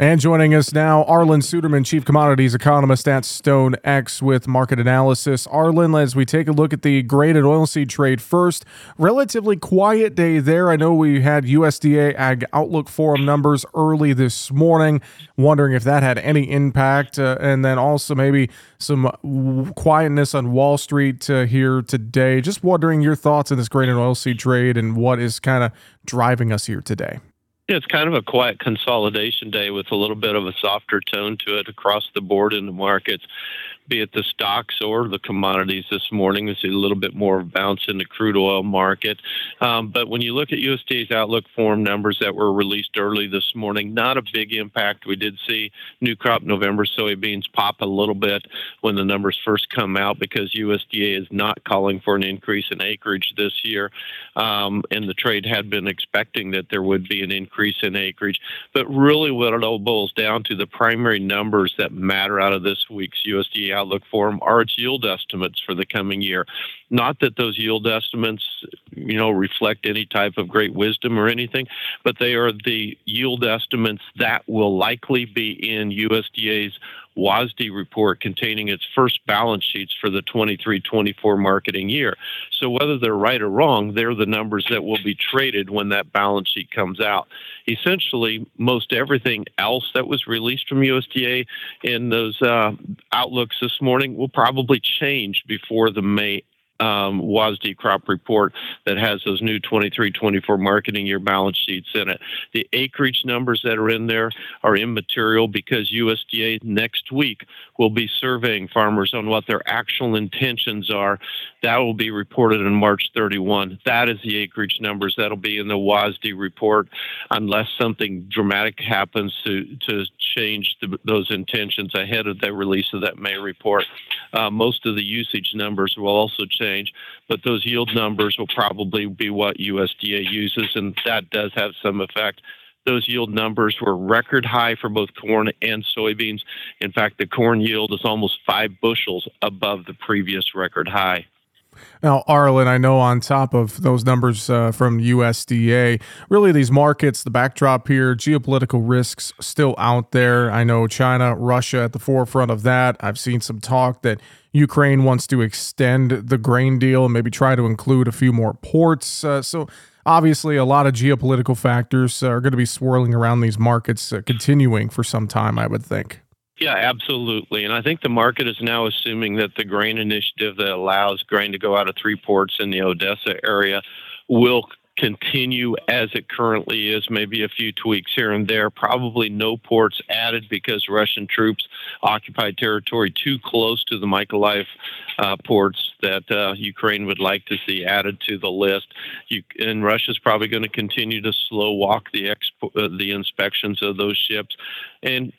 And joining us now, Arlan Suderman, Chief Commodities Economist at StoneX with market analysis. Arlan, as we take a look at the grain and oilseed trade first, relatively quiet day there. I know we had USDA Ag Outlook Forum numbers early this morning, wondering if that had any impact. Uh, and then also maybe some quietness on Wall Street uh, here today. Just wondering your thoughts on this grain and oilseed trade and what is kind of driving us here today. It's kind of a quiet consolidation day with a little bit of a softer tone to it across the board in the markets be it the stocks or the commodities this morning. We see a little bit more bounce in the crude oil market. Um, but when you look at USDA's outlook forum numbers that were released early this morning, not a big impact. We did see new crop November soybeans pop a little bit when the numbers first come out because USDA is not calling for an increase in acreage this year. Um, and the trade had been expecting that there would be an increase in acreage. But really, what it all boils down to the primary numbers that matter out of this week's USDA outlook Forum are its yield estimates for the coming year. Not that those yield estimates, you know, reflect any type of great wisdom or anything, but they are the yield estimates that will likely be in USDA's WASDE report containing its first balance sheets for the 23 24 marketing year. So, whether they're right or wrong, they're the numbers that will be traded when that balance sheet comes out. Essentially, most everything else that was released from USDA in those uh, outlooks this morning will probably change before the May um, WASDE crop report that has those new 23 24 marketing year balance sheets in it. The acreage numbers that are in there are immaterial because USDA next week will be surveying farmers on what their actual intentions are. That will be reported on March 31. That is the acreage numbers that'll be in the WASDE report unless something dramatic happens to, to change the, those intentions ahead of the release of that May report. Uh, most of the usage numbers will also change change, but those yield numbers will probably be what USDA uses, and that does have some effect. Those yield numbers were record high for both corn and soybeans. In fact, the corn yield is almost five bushels above the previous record high. Now, Arlan, I know on top of those numbers uh, from USDA, really these markets, the backdrop here, geopolitical risks still out there. I know China, Russia at the forefront of that. I've seen some talk that Ukraine wants to extend the grain deal and maybe try to include a few more ports. Uh, so, obviously, a lot of geopolitical factors are going to be swirling around these markets, uh, continuing for some time, I would think. Yeah, absolutely. And I think the market is now assuming that the grain initiative that allows grain to go out of three ports in the Odessa area will continue as it currently is, maybe a few tweaks here and there. Probably no ports added because Russian troops occupied territory too close to the Mykolaiv uh, ports that uh, Ukraine would like to see added to the list. You, and Russia's probably going to continue to slow walk the expo- uh, the inspections of those ships. And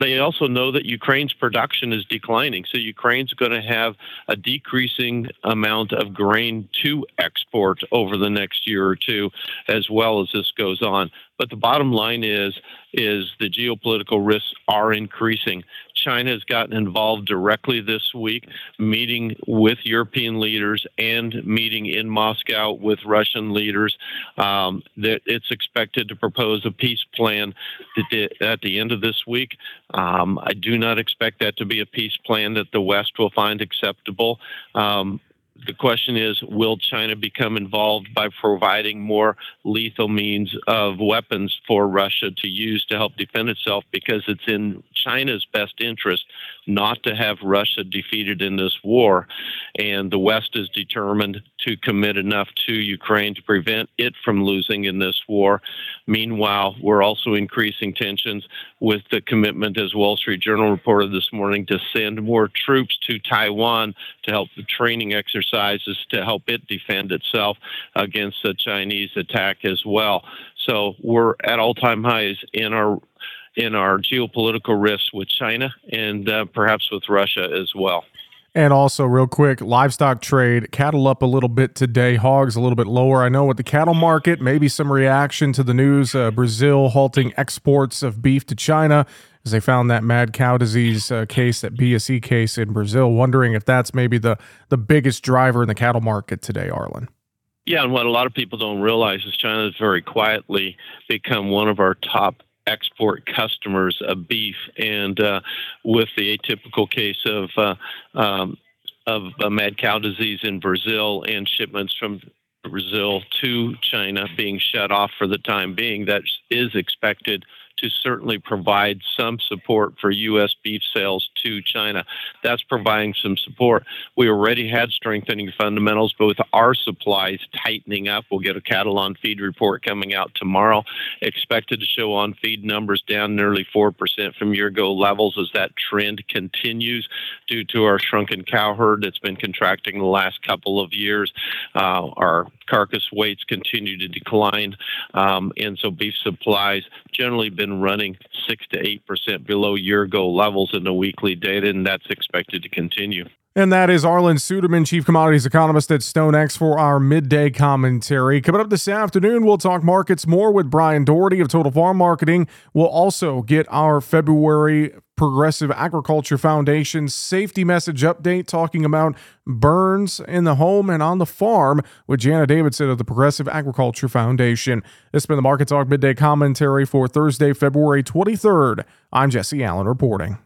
they also know that Ukraine's production is declining. So Ukraine's going to have a decreasing amount of grain to export over the next year or two as well as this goes on. But the bottom line is is the geopolitical risks are increasing. China has gotten involved directly this week, meeting with European leaders and meeting in Moscow with Russian leaders. Um, that it's expected to propose a peace plan at the end of this week. Um, I do not expect that to be a peace plan that the West will find acceptable. Um, the question is will China become involved by providing more lethal means of weapons for Russia to use to help defend itself? Because it's in China's best interest not to have Russia defeated in this war. And the West is determined to commit enough to Ukraine to prevent it from losing in this war. Meanwhile, we're also increasing tensions with the commitment, as Wall Street Journal reported this morning, to send more troops to Taiwan to help the training exercises to help it defend itself against the Chinese attack as well. So we're at all-time highs in our in our geopolitical risks with China and uh, perhaps with Russia as well. And also, real quick, livestock trade, cattle up a little bit today, hogs a little bit lower. I know with the cattle market, maybe some reaction to the news uh, Brazil halting exports of beef to China as they found that mad cow disease uh, case, that BSE case in Brazil. Wondering if that's maybe the, the biggest driver in the cattle market today, Arlan. Yeah, and what a lot of people don't realize is China has very quietly become one of our top export customers of beef. And uh, with the atypical case of uh, um, of mad cow disease in Brazil and shipments from Brazil to China being shut off for the time being, that is expected to certainly provide some support for U.S. beef sales to China. That's providing some support. We already had strengthening fundamentals, but with our supplies tightening up, we'll get a cattle on feed report coming out tomorrow. Expected to show on feed numbers down nearly 4% from year ago levels as that trend continues due to our shrunken cow herd that's been contracting the last couple of years. Uh, our carcass weights continue to decline, um, and so beef supplies generally been been running six to eight percent below year ago levels in the weekly data, and that's expected to continue. And that is Arlan Suderman, Chief Commodities Economist at StoneX, for our midday commentary. Coming up this afternoon, we'll talk markets more with Brian Doherty of Total Farm Marketing. We'll also get our February Progressive Agriculture Foundation safety message update talking about burns in the home and on the farm with Jana Davidson of the Progressive Agriculture Foundation. This has been the Market Talk Midday Commentary for Thursday, February 23rd. I'm Jesse Allen reporting.